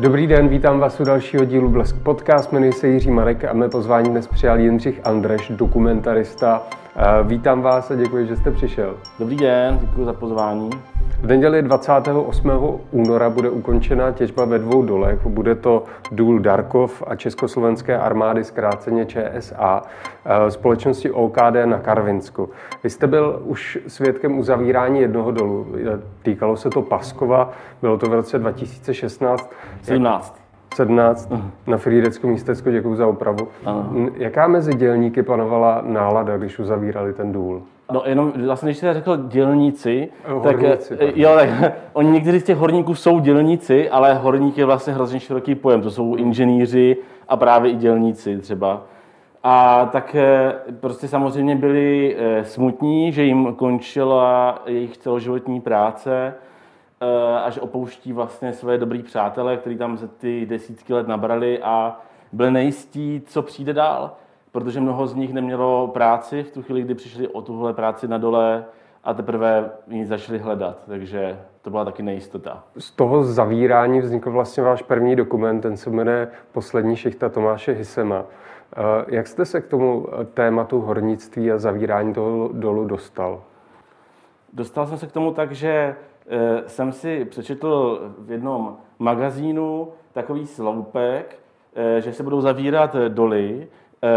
Dobrý den, vítám vás u dalšího dílu Blesk Podcast. Jmenuji se Jiří Marek a mé pozvání dnes přijal Jindřich Andreš, dokumentarista. Vítám vás a děkuji, že jste přišel. Dobrý den, děkuji za pozvání. V neděli 28. února bude ukončena těžba ve dvou dolech. Bude to důl Darkov a Československé armády, zkráceně ČSA, eh, společnosti OKD na Karvinsku. Vy jste byl už svědkem uzavírání jednoho dolu. Týkalo se to Paskova, bylo to v roce 2016. 17. 17 uh-huh. na Frýdecko místecko, děkuji za opravu. Uh-huh. Jaká mezi dělníky panovala nálada, když uzavírali ten důl? No jenom, vlastně když jsi řekl dělníci, jo, tak, horníci, tak, jo, tak oni někteří z těch horníků jsou dělníci, ale horník je vlastně hrozně široký pojem. To jsou inženýři a právě i dělníci třeba. A tak eh, prostě samozřejmě byli eh, smutní, že jim končila jejich celoživotní práce eh, a že opouští vlastně své dobrý přátelé, kteří tam za ty desítky let nabrali a byli nejistí, co přijde dál protože mnoho z nich nemělo práci v tu chvíli, kdy přišli o tuhle práci na dole a teprve ji začali hledat, takže to byla taky nejistota. Z toho zavírání vznikl vlastně váš první dokument, ten se jmenuje Poslední šichta Tomáše Hisema. Eh, jak jste se k tomu tématu hornictví a zavírání toho dolu dostal? Dostal jsem se k tomu tak, že eh, jsem si přečetl v jednom magazínu takový sloupek, eh, že se budou zavírat doly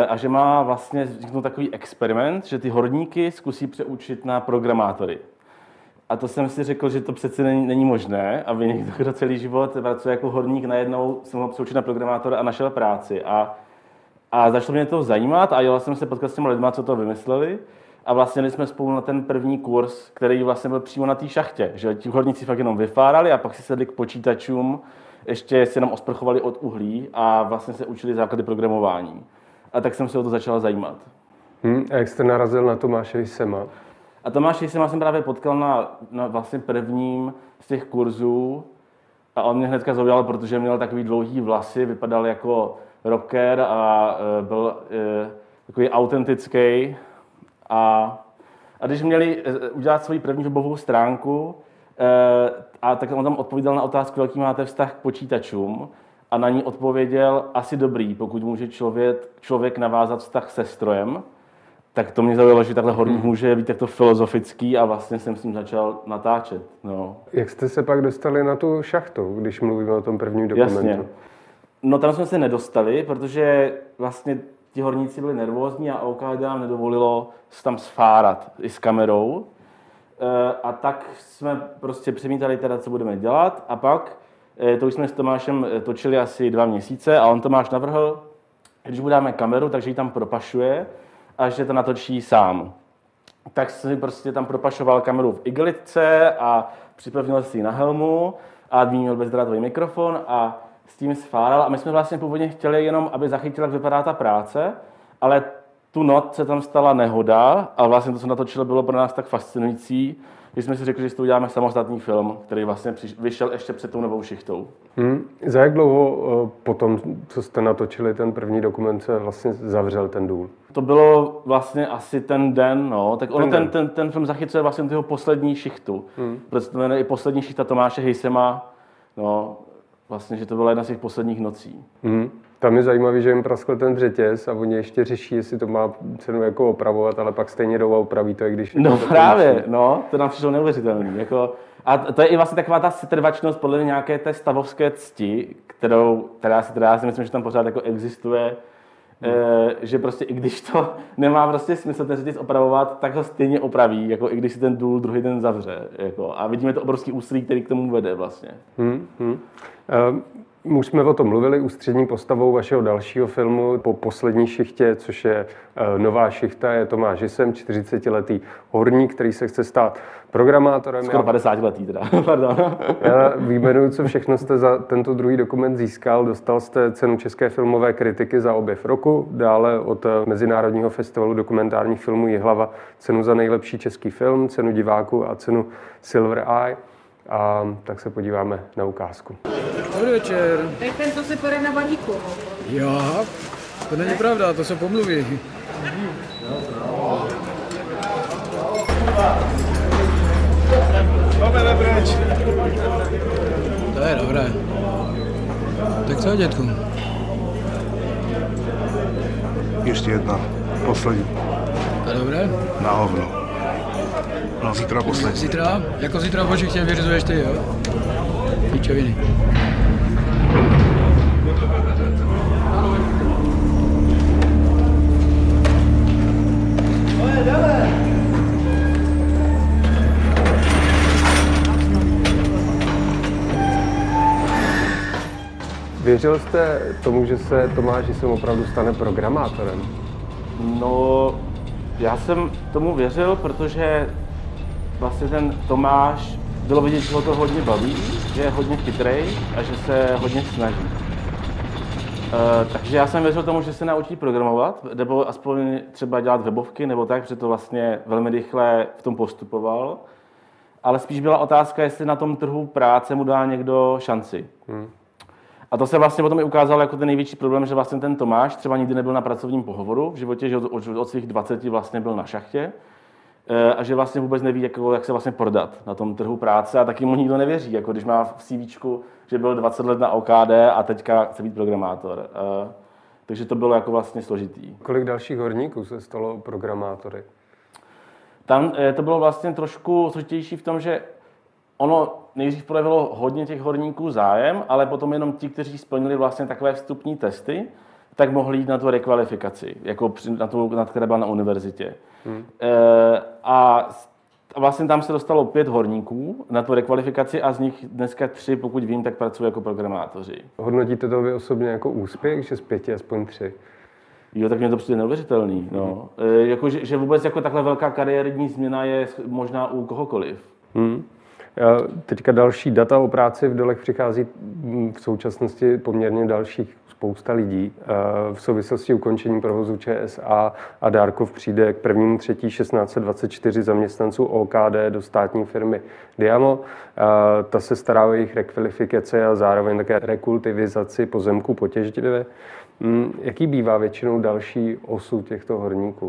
a že má vlastně vzniknout takový experiment, že ty horníky zkusí přeučit na programátory. A to jsem si řekl, že to přece není, není možné, aby někdo, kdo celý život pracuje jako horník, najednou se mohl přeučit na programátora a našel práci. A, a začalo mě to zajímat a jel jsem se potkat s těmi lidmi, co to vymysleli. A vlastně jsme spolu na ten první kurz, který vlastně byl přímo na té šachtě. Že ti horníci fakt jenom vyfárali a pak si sedli k počítačům, ještě se jenom osprchovali od uhlí a vlastně se učili základy programování. A tak jsem se o to začal zajímat. Hmm, a jak jste narazil na Tomáše Sema? A Tomáše Sema jsem právě potkal na, na vlastně prvním z těch kurzů a on mě hnedka zaujal, protože měl takový dlouhý vlasy, vypadal jako rocker a uh, byl uh, takový autentický. A, a když měli uh, udělat svoji první webovou stránku, uh, a tak on tam odpovídal na otázku, jaký máte vztah k počítačům a na ní odpověděl asi dobrý, pokud může člověk, člověk navázat vztah se strojem, tak to mě zaujalo, že takhle horník hmm. může být takto filozofický a vlastně jsem s ním začal natáčet. No. Jak jste se pak dostali na tu šachtu, když mluvíme o tom prvním dokumentu? Jasně. No tam jsme se nedostali, protože vlastně ti horníci byli nervózní a OKD nám nedovolilo se tam sfárat i s kamerou. E, a tak jsme prostě přemítali teda, co budeme dělat a pak to už jsme s Tomášem eh, točili asi dva měsíce a on Tomáš navrhl, když mu dáme kameru, takže ji tam propašuje a že to natočí sám. Tak si prostě tam propašoval kameru v igelitce a připevnil si ji na helmu a měl bezdrátový mikrofon a s tím sfáral. A my jsme vlastně původně chtěli jenom, aby zachytil, jak vypadá ta práce, ale tu noc se tam stala nehoda a vlastně to, co natočilo, bylo pro nás tak fascinující, že jsme si řekli, že toho uděláme samostatný film, který vlastně vyšel ještě před tou novou šichtou. Hmm. Za jak dlouho eh, potom, co jste natočili ten první dokument, se vlastně zavřel ten důl? To bylo vlastně asi ten den, no. Tak ono, ten, ten, ten, ten film zachycuje vlastně jeho poslední šichtu. Hmm. Protože to jmenuje i poslední šichta Tomáše Hejsema, no, vlastně, že to byla jedna z těch posledních nocí. Hmm. Tam je zajímavé, že jim praskl ten řetěz a oni ještě řeší, jestli to má cenu jako opravovat, ale pak stejně jdou a opraví to, i když... No to právě, končí. no, to nám přišlo neuvěřitelné. Jako, a to je i vlastně taková ta setrvačnost podle nějaké té stavovské cti, kterou, která si teda já si myslím, že tam pořád jako existuje, hmm. e, že prostě i když to nemá prostě smysl ten řetěz opravovat, tak ho stejně opraví, jako i když si ten důl druhý den zavře. Jako, a vidíme to obrovský úsilí, který k tomu vede vlastně. Hmm, hmm. Um, už jsme o tom mluvili, ústřední postavou vašeho dalšího filmu po poslední šichtě, což je eh, nová šichta, je Tomáš Žisem, 40-letý horník, který se chce stát programátorem. Skoro 50 letý teda, pardon. Já výjmenuju, co všechno jste za tento druhý dokument získal. Dostal jste cenu České filmové kritiky za objev roku, dále od eh, Mezinárodního festivalu dokumentárních filmů Jihlava cenu za nejlepší český film, cenu diváků a cenu Silver Eye. A tak se podíváme na ukázku. Dobrý večer. To je ten, co se pere na balíku. Jo, to není pravda, to se pomluví. Máme pryč. To je dobré. Tak co, dětku? Ještě jedna, poslední, A dobré? na hovno. No zítra poslední. Zítra? Jako zítra v očích tě vyřizuješ ty, jo? Píčoviny. Věřil jste tomu, že se Tomáš jsem opravdu stane programátorem? No, já jsem tomu věřil, protože vlastně ten Tomáš, bylo vidět, že ho to hodně baví, že je hodně chytrej a že se hodně snaží. Uh, takže já jsem věřil tomu, že se naučí programovat, nebo aspoň třeba dělat webovky, nebo tak, že to vlastně velmi rychle v tom postupoval. Ale spíš byla otázka, jestli na tom trhu práce mu dá někdo šanci. Hmm. A to se vlastně potom i ukázalo jako ten největší problém, že vlastně ten Tomáš třeba nikdy nebyl na pracovním pohovoru v životě, že od, od, svých 20 vlastně byl na šachtě e, a že vlastně vůbec neví, jak, jak se vlastně prodat na tom trhu práce a taky mu nikdo nevěří, jako když má v CV, že byl 20 let na OKD a teďka chce být programátor. E, takže to bylo jako vlastně složitý. Kolik dalších horníků se stalo programátory? Tam e, to bylo vlastně trošku složitější v tom, že ono nejdřív projevilo hodně těch horníků zájem, ale potom jenom ti, kteří splnili vlastně takové vstupní testy, tak mohli jít na tu rekvalifikaci, jako na tu, na která byla na univerzitě. Hmm. E, a vlastně tam se dostalo pět horníků na tu rekvalifikaci a z nich dneska tři, pokud vím, tak pracují jako programátoři. Hodnotíte to vy osobně jako úspěch, že z pěti aspoň tři? Jo, tak mě to přijde neuvěřitelný. No. Hmm. E, jako, že, že vůbec jako takhle velká kariérní změna je možná u kohokoliv. Hmm. Teďka další data o práci v dolech přichází v současnosti poměrně dalších spousta lidí. V souvislosti ukončení provozu ČSA a Dárkov přijde k 1. 3. 1624 zaměstnanců OKD do státní firmy Diamo. Ta se stará o jejich rekvalifikace a zároveň také rekultivizaci pozemku po. Hm, jaký bývá většinou další osud těchto horníků?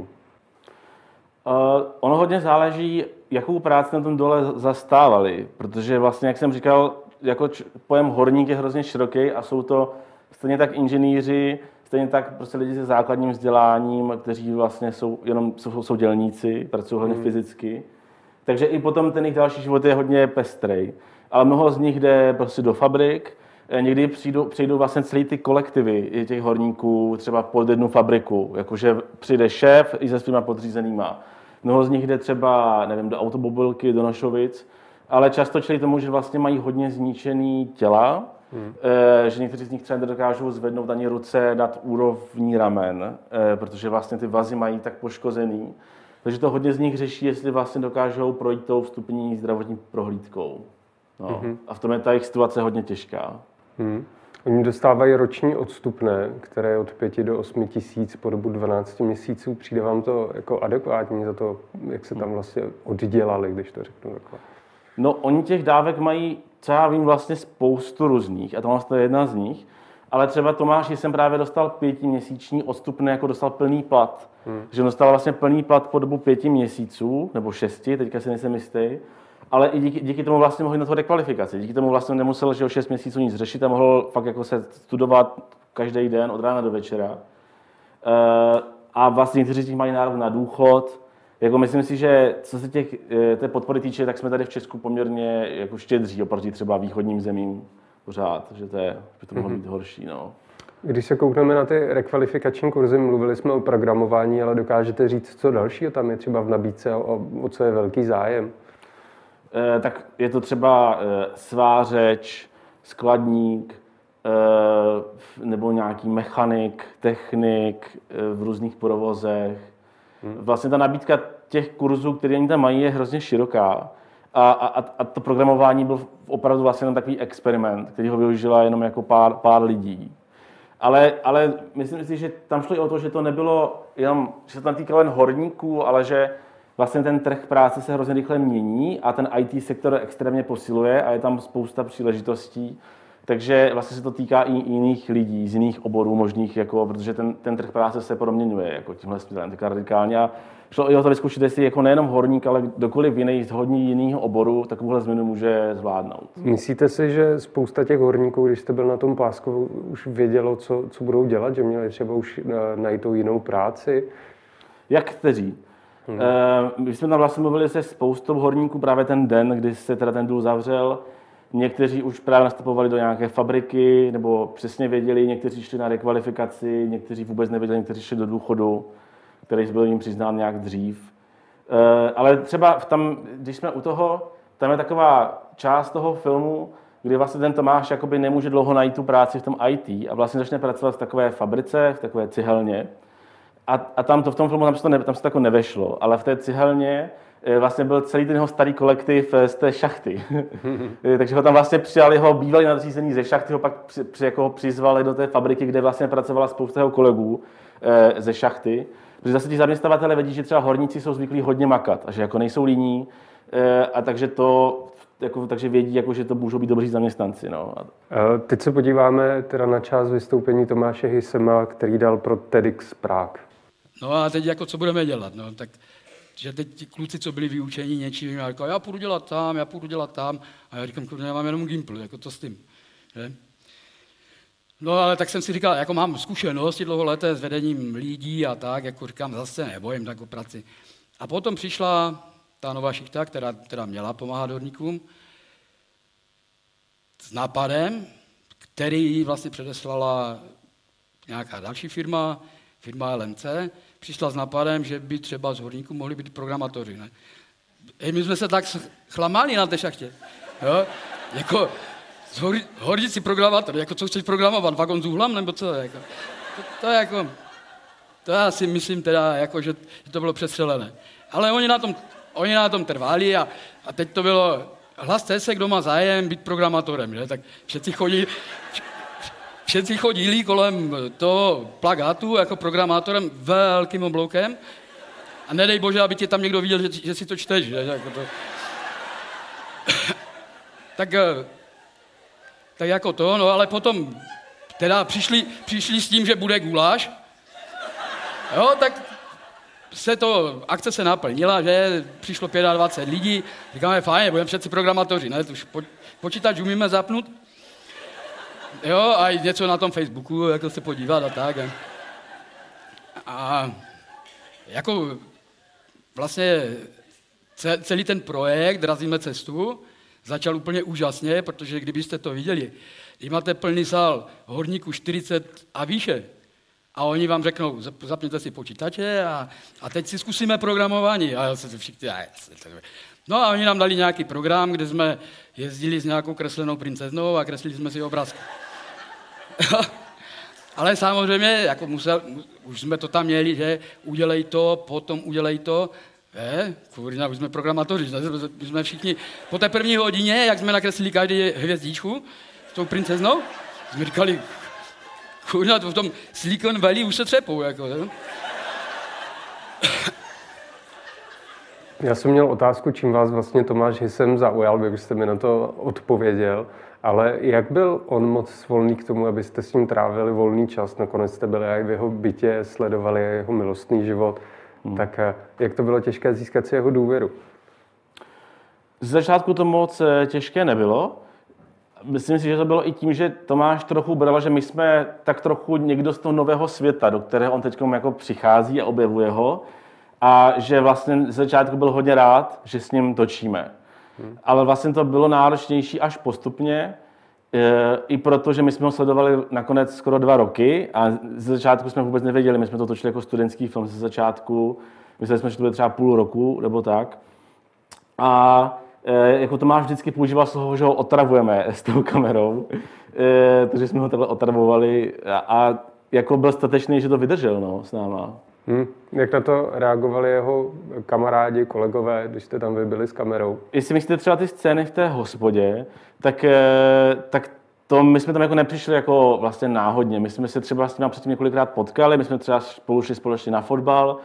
Uh, ono hodně záleží, jakou práci na tom dole zastávali, protože vlastně, jak jsem říkal, jako č- pojem horník je hrozně široký a jsou to stejně tak inženýři, stejně tak prostě lidi se základním vzděláním, kteří vlastně jsou jenom jsou, jsou dělníci, pracují hlavně hmm. fyzicky. Takže i potom ten jejich další život je hodně pestrej. Ale mnoho z nich jde prostě do fabrik, eh, někdy přijdou, přijdou vlastně celý ty kolektivy těch horníků třeba pod jednu fabriku, jakože přijde šéf i se svýma podřízenýma Mnoho z nich jde třeba, nevím, do automobilky, do Nošovic, ale často čili tomu, že vlastně mají hodně zničený těla, hmm. e, že někteří z nich třeba nedokážou zvednout ani ruce nad úrovní ramen, e, protože vlastně ty vazy mají tak poškozený. Takže to hodně z nich řeší, jestli vlastně dokážou projít tou vstupní zdravotní prohlídkou. No. hmm A v tom je ta jejich situace hodně těžká. Hmm. Oni dostávají roční odstupné, které je od 5 do 8 tisíc po dobu 12 měsíců. Přijde vám to jako adekvátní za to, jak se tam vlastně oddělali, když to řeknu takhle? No, oni těch dávek mají, co já vím, vlastně spoustu různých a to je jedna z nich. Ale třeba Tomáš jsem právě dostal pětiměsíční odstupné, jako dostal plný plat. Hmm. Že dostal vlastně plný plat po dobu pěti měsíců, nebo šesti, teďka si nejsem jistý ale i díky, díky tomu vlastně mohl na to rekvalifikaci. Díky tomu vlastně nemusel, že o 6 měsíců nic řešit a mohl fakt jako se studovat každý den od rána do večera. Uh, a vlastně někteří z nich mají nárok na důchod. Jako myslím si, že co se těch, eh, té podpory týče, tak jsme tady v Česku poměrně jako štědří oproti třeba východním zemím pořád, že to, je, že to mohlo mm-hmm. být horší. No. Když se koukneme na ty rekvalifikační kurzy, mluvili jsme o programování, ale dokážete říct, co dalšího tam je třeba v nabídce o, o co je velký zájem? Eh, tak je to třeba eh, svářeč, skladník, eh, nebo nějaký mechanik, technik v různých provozech. Hmm. Vlastně ta nabídka těch kurzů, které oni tam mají, je hrozně široká. A, a, a to programování byl opravdu vlastně jenom takový experiment, který ho využila jenom jako pár, pár lidí. Ale, ale myslím si, že tam šlo i o to, že to nebylo jenom, že se to netýkalo jen horníků, ale že vlastně ten trh práce se hrozně rychle mění a ten IT sektor extrémně posiluje a je tam spousta příležitostí. Takže vlastně se to týká i jiných lidí z jiných oborů možných, jako, protože ten, ten trh práce se proměňuje jako tímhle stylem, tak radikálně. A šlo i o to vyzkoušet, jestli jako nejenom horník, ale kdokoliv jiný z hodní jiného oboru takovouhle změnu může zvládnout. Myslíte si, že spousta těch horníků, když jste byl na tom pásku, už vědělo, co, co budou dělat, že měli třeba už eh, najít jinou práci? Jak kteří? Hmm. My jsme tam vlastně mluvili se spoustou horníků právě ten den, kdy se teda ten důl zavřel. Někteří už právě nastupovali do nějaké fabriky, nebo přesně věděli, někteří šli na rekvalifikaci, někteří vůbec nevěděli, někteří šli do důchodu, který byl jim přiznán nějak dřív. Eh, ale třeba tam, když jsme u toho, tam je taková část toho filmu, kdy vlastně ten Tomáš jakoby nemůže dlouho najít tu práci v tom IT a vlastně začne pracovat v takové fabrice, v takové cihelně. A, a tam to v tom filmu tam se to, ne, tam se to jako nevešlo, ale v té cihelně eh, vlastně byl celý ten jeho starý kolektiv eh, z té šachty. Eh, takže ho tam vlastně přijal jeho bývalý nadřízený ze šachty, ho pak při, při, jako přizvali do té fabriky, kde vlastně pracovala spousta jeho kolegů ze šachty. Protože zase ti zaměstnavatele vědí, že třeba horníci jsou zvyklí hodně makat a že jako nejsou líní, a takže to jako, takže vědí, jako, že to můžou být dobří zaměstnanci. No. Teď se podíváme teda na část vystoupení Tomáše Hysema, který dal pro TEDx Prague. No a teď jako co budeme dělat? No, tak že teď ti kluci, co byli vyučeni něčím, já říkal, já půjdu dělat tam, já půjdu dělat tam. A já říkám, já mám jenom Gimpl, jako to s tím. Že? No ale tak jsem si říkal, jako mám zkušenosti dlouholeté s vedením lidí a tak, jako říkám, zase nebojím tak o práci. A potom přišla ta nová šichta, která, která měla pomáhat horníkům, s nápadem, který vlastně předeslala nějaká další firma, firma LMC, přišla s nápadem, že by třeba z horníků mohli být programatoři. Ne? Hej, my jsme se tak chlamali na té šachtě. Jo? Jako, hor, horníci programátor, jako co chceš programovat, vagon s uhlam, nebo co? Jako, to, to, je jako, to já si myslím teda, jako, že, že to bylo přestřelené. Ale oni na tom, oni na tom trvali a, a teď to bylo, hlaste se, kdo má zájem být programátorem, že? tak všichni chodí, Všetci chodili kolem toho plagátu jako programátorem velkým obloukem a nedej bože, aby ti tam někdo viděl, že, že si to čteš. Že? Jako to. tak, eh, tak jako to, no ale potom teda přišli, přišli s tím, že bude guláš. Jo, tak se to, akce se naplnila, že přišlo 25 lidí, říkáme, fajn, budeme všetci programátoři, ne, už po, počítač umíme zapnout. Jo, a něco na tom Facebooku, jako se podívat a tak. A jako vlastně celý ten projekt Razíme cestu začal úplně úžasně, protože kdybyste to viděli, když máte plný sál horníků 40 a výše, a oni vám řeknou, zapněte si počítače a, a teď si zkusíme programování. A se všichni, a No a oni nám dali nějaký program, kde jsme jezdili s nějakou kreslenou princeznou a kreslili jsme si obrázky. Ale samozřejmě, jako musel, už jsme to tam měli, že udělej to, potom udělej to. Je, kurina, už jsme programatoři, my jsme všichni, po té první hodině, jak jsme nakreslili každý hvězdičku s tou princeznou, jsme říkali, kurina, to v tom Silicon Valley už se třepou, jako, ne? Já jsem měl otázku, čím vás vlastně Tomáš Hysem zaujal, vy byste mi na to odpověděl. Ale jak byl on moc volný k tomu, abyste s ním trávili volný čas? Nakonec jste byli i v jeho bytě, sledovali jeho milostný život. Hmm. Tak eh, jak to bylo těžké získat si jeho důvěru? Z začátku to moc eh, těžké nebylo. Myslím si, že to bylo i tím, že Tomáš trochu bral, že my jsme tak trochu někdo z toho nového světa, do kterého on teď jako přichází a objevuje ho. A že vlastně z začátku byl hodně rád, že s ním točíme. Hmm. Ale vlastně to bylo náročnější až postupně, e, i proto, že my jsme ho sledovali nakonec skoro dva roky a ze začátku jsme vůbec nevěděli, my jsme to točili jako studentský film ze začátku, mysleli jsme, že to bude třeba půl roku nebo tak. A e, jako to máš vždycky používal slovo, že ho otravujeme s tou kamerou, e, takže jsme ho takhle otravovali a, a jako byl statečný, že to vydržel no, s náma. Hmm. Jak na to reagovali jeho kamarádi, kolegové, když jste tam vy byli s kamerou? Jestli myslíte třeba ty scény v té hospodě, tak, eh, tak to my jsme tam jako nepřišli jako vlastně náhodně. My jsme se třeba s tím předtím několikrát potkali, my jsme třeba spolu šli společně na fotbal,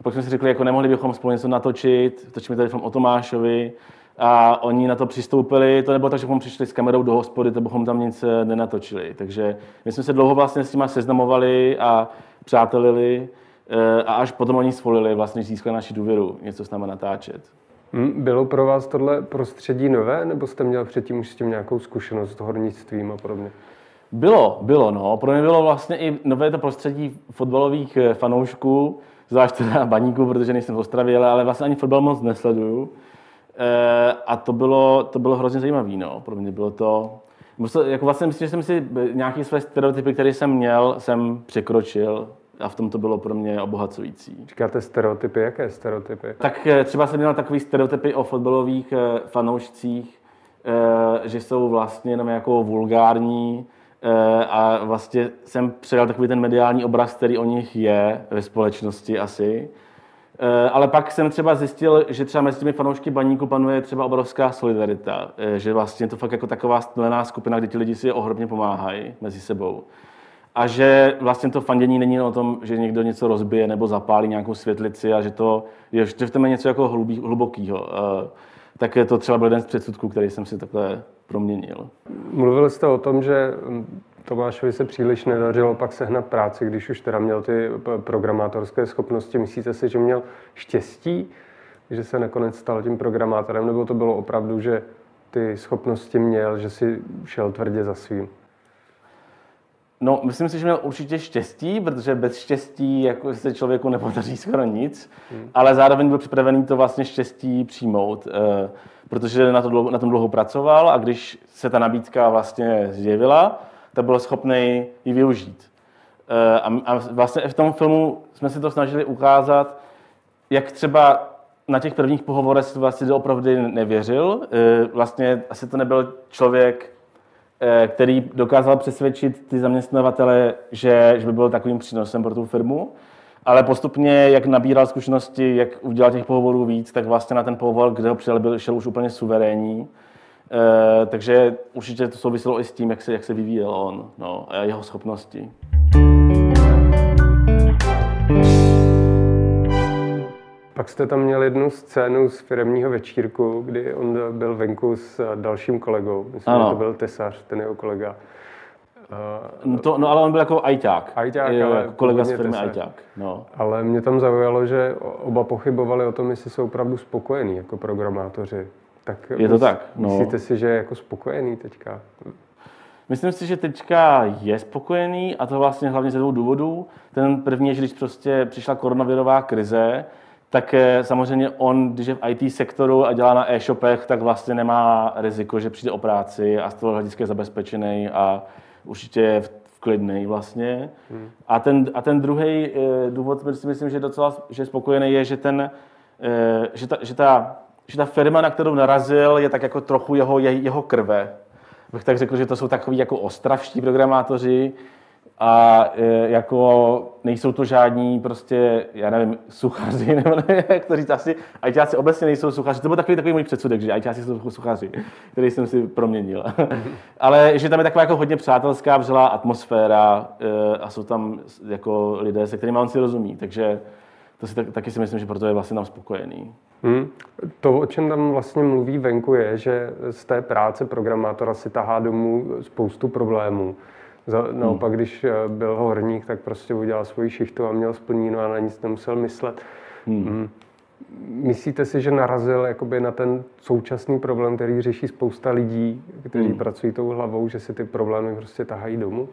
a pak jsme si řekli, jako nemohli bychom spolu něco natočit, točíme tady film o Tomášovi, a oni na to přistoupili, to nebylo tak, že bychom přišli s kamerou do hospody, to bychom tam nic eh, nenatočili. Takže my jsme se dlouho vlastně s těma seznamovali a přátelili a až potom oni svolili, vlastně získali naši důvěru něco s námi natáčet. Hm, Bylo pro vás tohle prostředí nové, nebo jste měl předtím už s tím nějakou zkušenost s hornictvím a podobně? Bylo, bylo, no. Pro mě bylo vlastně i nové to prostředí fotbalových eh, fanoušků, zvlášť teda baníků, protože nejsem v Ostravě, ale, ale vlastně ani fotbal moc nesleduju. E, a to bylo, to bylo hrozně zajímavé, no. Pro mě bylo to... Jako vlastně myslím, že jsem si nějaké své stereotypy, které jsem měl, jsem překročil a v tom to bylo pro mě obohacující. Říkáte stereotypy, jaké stereotypy? Tak eh, třeba jsem měl takový stereotypy o fotbalových eh, fanoušcích, eh, že jsou vlastně jenom jako vulgární a vlastně jsem předal takový ten mediální obraz, který o nich je ve společnosti asi. Ale pak jsem třeba zjistil, že třeba mezi těmi fanoušky baníku panuje třeba obrovská solidarita, že vlastně to fakt jako taková stlená skupina, kde ti lidi si ohromně pomáhají mezi sebou a že vlastně to fandění není o tom, že někdo něco rozbije nebo zapálí nějakou světlici a že to je, v tom něco jako hlubý, hlubokýho. Tak je to třeba byl jeden z předsudků, který jsem si takhle proměnil. Mluvili jste o tom, že Tomášovi se příliš nedařilo pak sehnat práci, když už teda měl ty programátorské schopnosti. Myslíte si, že měl štěstí, že se nakonec stal tím programátorem, nebo to bylo opravdu, že ty schopnosti měl, že si šel tvrdě za svým? No, myslím si, že měl určitě štěstí, protože bez štěstí jako se člověku nepodaří skoro nic, hmm. ale zároveň byl připravený to vlastně štěstí přijmout, eh, protože na, to dlouho, na tom dlouho pracoval a když se ta nabídka vlastně zjevila, tak byl schopný ji využít. Eh, a, a vlastně v tom filmu jsme se to snažili ukázat, jak třeba na těch prvních pohovorech si vlastně opravdu nevěřil. Eh, vlastně asi to nebyl člověk, který dokázal přesvědčit ty zaměstnavatele, že, že by byl takovým přínosem pro tu firmu. Ale postupně, jak nabíral zkušenosti, jak udělal těch pohovorů víc, tak vlastně na ten pohovor, kde ho přijel, byl, šel už úplně suverénní. E, takže určitě to souviselo i s tím, jak se, jak se vyvíjel on no, a jeho schopnosti. Pak jste tam měl jednu scénu z firmního večírku, kdy on byl venku s dalším kolegou. Myslím, ano. že to byl tesař, ten jeho kolega. No, to, no ale on byl jako ajťák. Ajťák, jo, ale jako kolega z firmy ajťák. No. Ale mě tam zaujalo, že oba pochybovali o tom, jestli jsou opravdu spokojení jako programátoři. Tak je to tak. No. Myslíte si, že je jako spokojený teďka? Myslím si, že teďka je spokojený a to vlastně hlavně ze dvou důvodů. Ten první je, že když prostě přišla koronavirová krize, tak samozřejmě on, když je v IT sektoru a dělá na e-shopech, tak vlastně nemá riziko, že přijde o práci a z toho hlediska je zabezpečený a určitě je v klidný vlastně. Hmm. A ten, a ten druhý eh, důvod, si myslím, že docela že je spokojený, je, že, ten, eh, že, ta, že, ta, že ta firma, na kterou narazil, je tak jako trochu jeho, jeho krve. Bych tak řekl, že to jsou takový jako ostravští programátoři, a e, jako nejsou to žádní prostě, já nevím, suchaři, nebo nevím, jak to říct, asi ajťáci obecně nejsou suchaři. To byl takový, takový můj předsudek, že ajťáci jsou suchaři, který jsem si proměnil. Ale že tam je taková jako hodně přátelská, vřelá atmosféra e, a jsou tam jako lidé, se kterými on si rozumí, takže to si tak, taky si myslím, že proto je vlastně tam spokojený. Hmm. To, o čem tam vlastně mluví venku, je, že z té práce programátora si tahá domů spoustu problémů. Naopak, hmm. když eh, byl horník, tak prostě udělal svoji šichtu a měl splníno a na nic nemusel myslet. Hmm. Hmm. Myslíte si, že narazil jakoby na ten současný problém, který řeší spousta lidí, kteří hmm. pracují tou hlavou, že si ty problémy prostě tahají domů?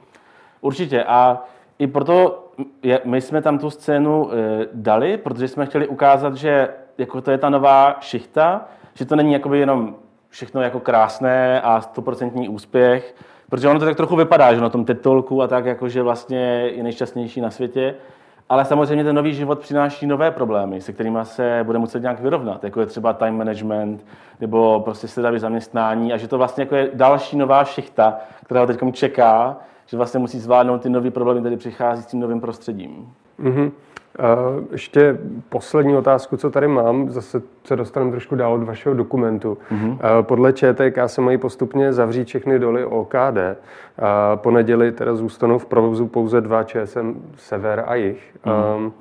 Určitě a i proto je, my jsme tam tu scénu e, dali, protože jsme chtěli ukázat, že jako to je ta nová šichta, že to není jakoby jenom všechno jako krásné a stoprocentní úspěch, Protože ono to tak trochu vypadá, že na tom titulku a tak, jako že vlastně je nejšťastnější na světě. Ale samozřejmě ten nový život přináší nové problémy, se kterými se bude muset nějak vyrovnat, jako je třeba time management nebo prostě sedavý zaměstnání a že to vlastně jako je další nová šichta, která ho teď čeká, že vlastně musí zvládnout ty nové problémy, které přichází s tím novým prostředím. Mm-hmm. Ještě poslední otázku, co tady mám, zase se dostaneme trošku dál od vašeho dokumentu. Mm-hmm. Podle ČTK se mají postupně zavřít všechny doly OKD. Po neděli teda zůstanou v provozu pouze dva ČSM Sever a Jich. Mm-hmm.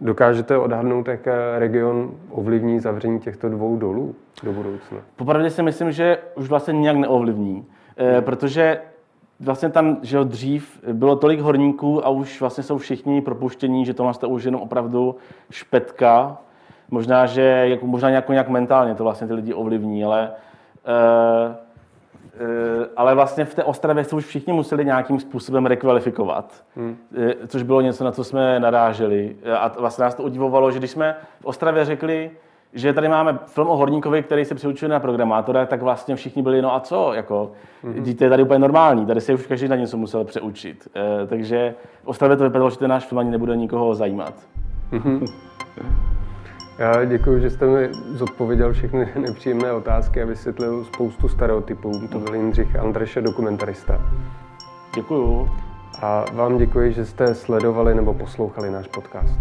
Dokážete odhadnout, jak region ovlivní zavření těchto dvou dolů do budoucna? Popravdě si myslím, že už vlastně nějak neovlivní, eh, protože vlastně tam, že jo, dřív bylo tolik horníků a už vlastně jsou všichni propuštění, že to je už jenom opravdu špetka. Možná, že jako, možná nějak, nějak mentálně to vlastně ty lidi ovlivní, ale uh, Eh, ale vlastně v té Ostravě se už všichni museli nějakým způsobem rekvalifikovat, hmm. Eh, což bylo něco, na co jsme naráželi. A vlastně nás to udivovalo, že když jsme v Ostravě řekli, že tady máme film o horníkovi, který se přiučuje na programátora, tak vlastně všichni byli, no a co, jako, mm-hmm. to je tady úplně normální, tady se už každý na něco musel přeučit. takže v Ostravě to vypadalo, že ten náš film ani nebude nikoho zajímat. Mm-hmm. Já děkuji, že jste mi zodpověděl všechny nepříjemné otázky a vysvětlil spoustu stereotypů. To byl Jindřich Andreše, dokumentarista. Děkuju. A vám děkuji, že jste sledovali nebo poslouchali náš podcast.